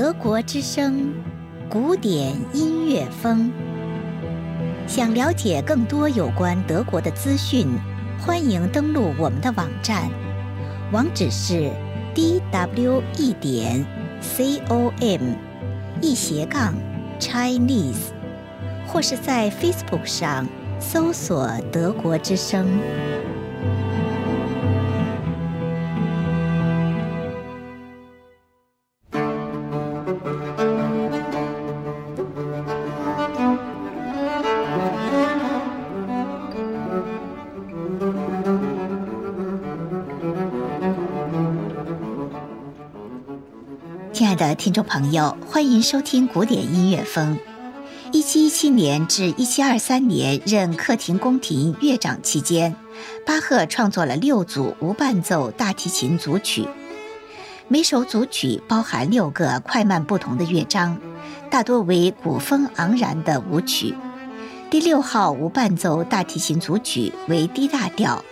德国之声，古典音乐风。想了解更多有关德国的资讯，欢迎登录我们的网站，网址是 d w 一点 c o m 一斜杠 Chinese，或是在 Facebook 上搜索“德国之声”。的听众朋友，欢迎收听古典音乐风。一七一七年至一七二三年任客厅宫廷乐长期间，巴赫创作了六组无伴奏大提琴组曲，每首组曲包含六个快慢不同的乐章，大多为古风昂然的舞曲。第六号无伴奏大提琴组曲为 D 大调，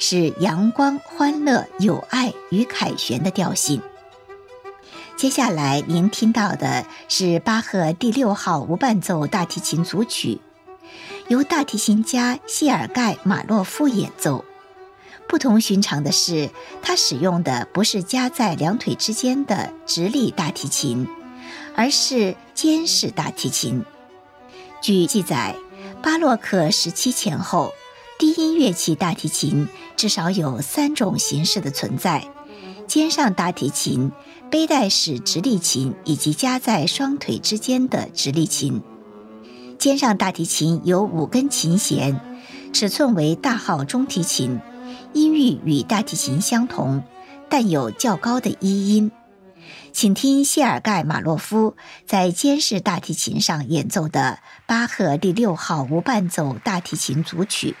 是阳光、欢乐、友爱与凯旋的调性。接下来您听到的是巴赫第六号无伴奏大提琴组曲，由大提琴家谢尔盖·马洛夫演奏。不同寻常的是，他使用的不是夹在两腿之间的直立大提琴，而是肩式大提琴。据记载，巴洛克时期前后，低音乐器大提琴至少有三种形式的存在：肩上大提琴。背带式直立琴以及夹在双腿之间的直立琴，肩上大提琴有五根琴弦，尺寸为大号中提琴，音域与大提琴相同，但有较高的一音。请听谢尔盖·马洛夫在肩式大提琴上演奏的巴赫第六号无伴奏大提琴组曲。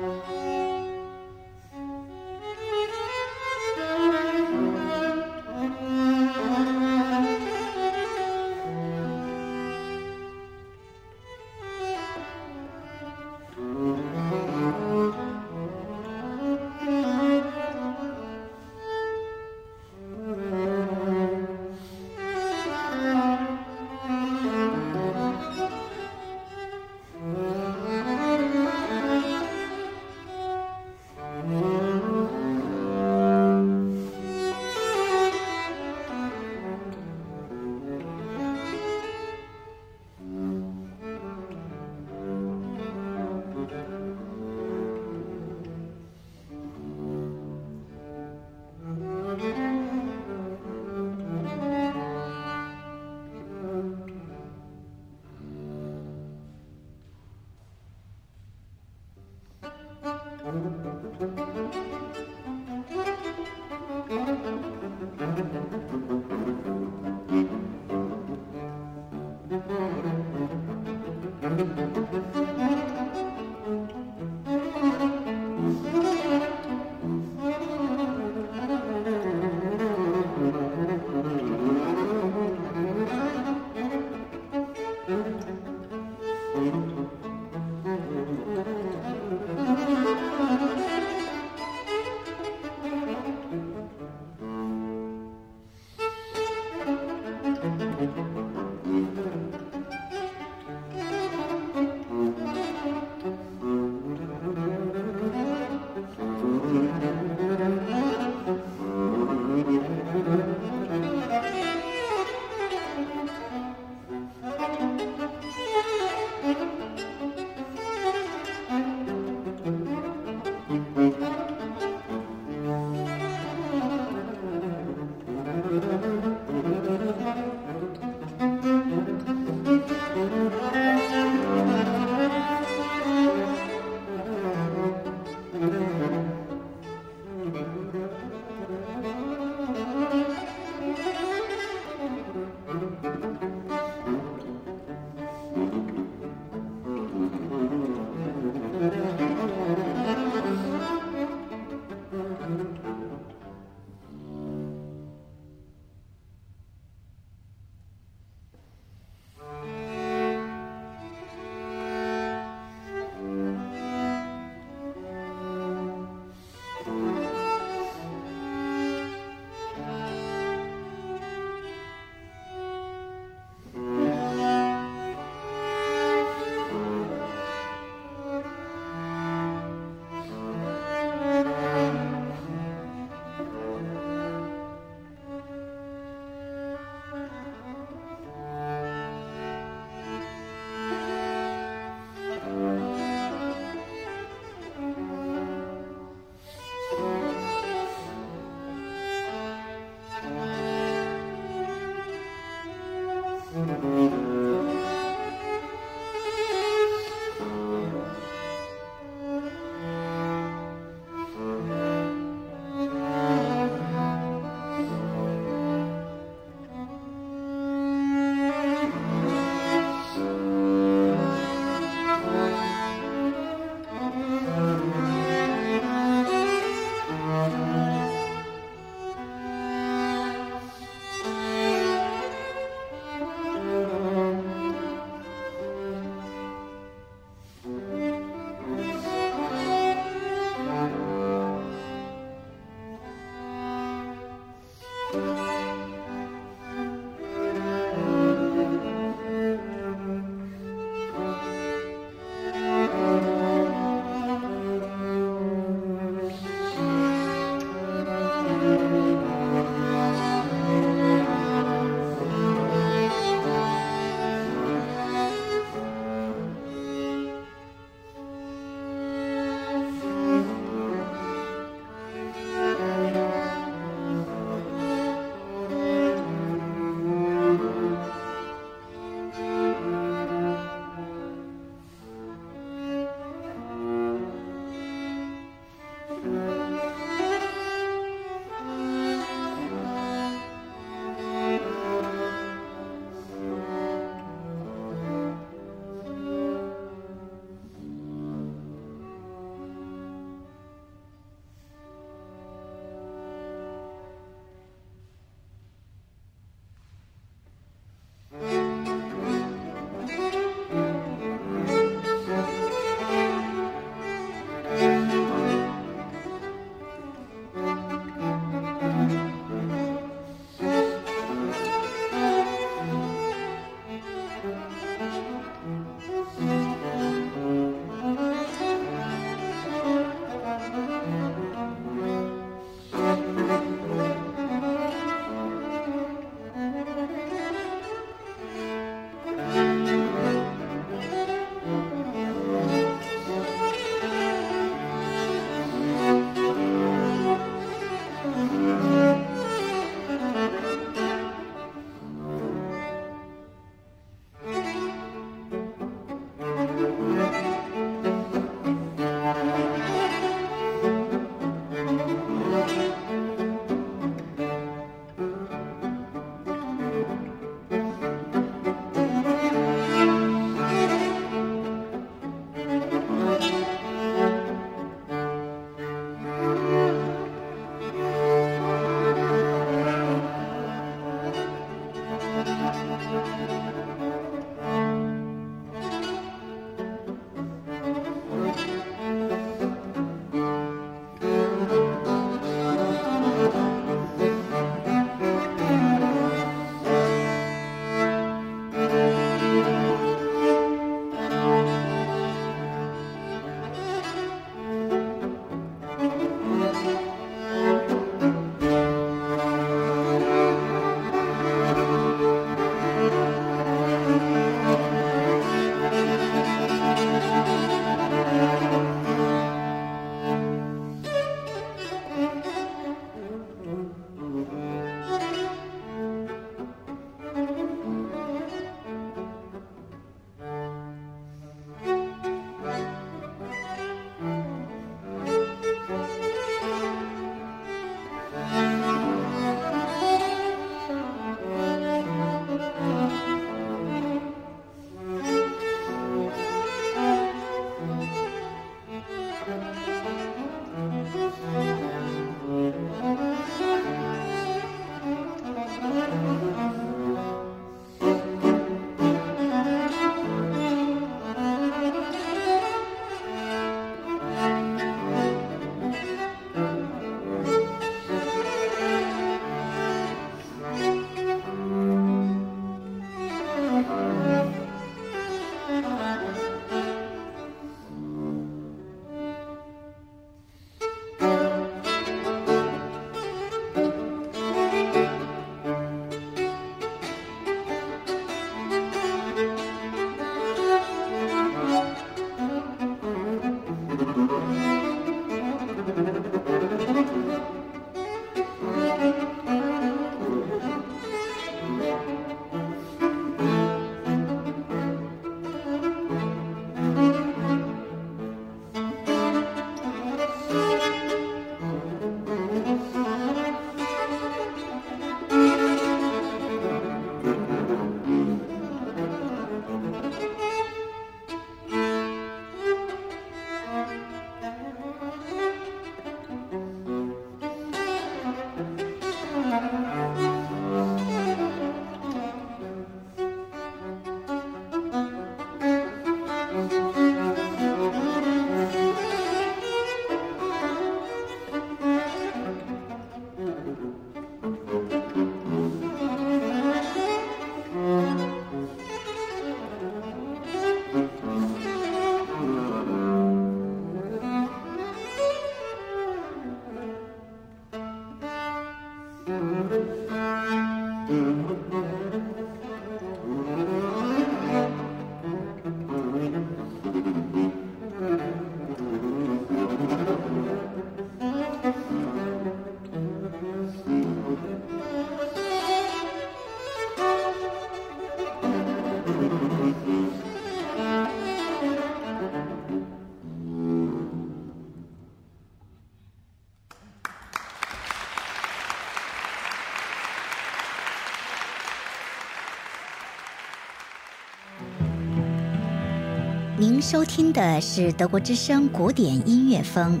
收听的是德国之声古典音乐风，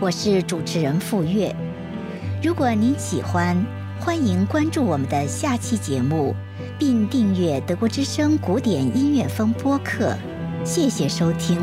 我是主持人付月。如果您喜欢，欢迎关注我们的下期节目，并订阅德国之声古典音乐风播客。谢谢收听。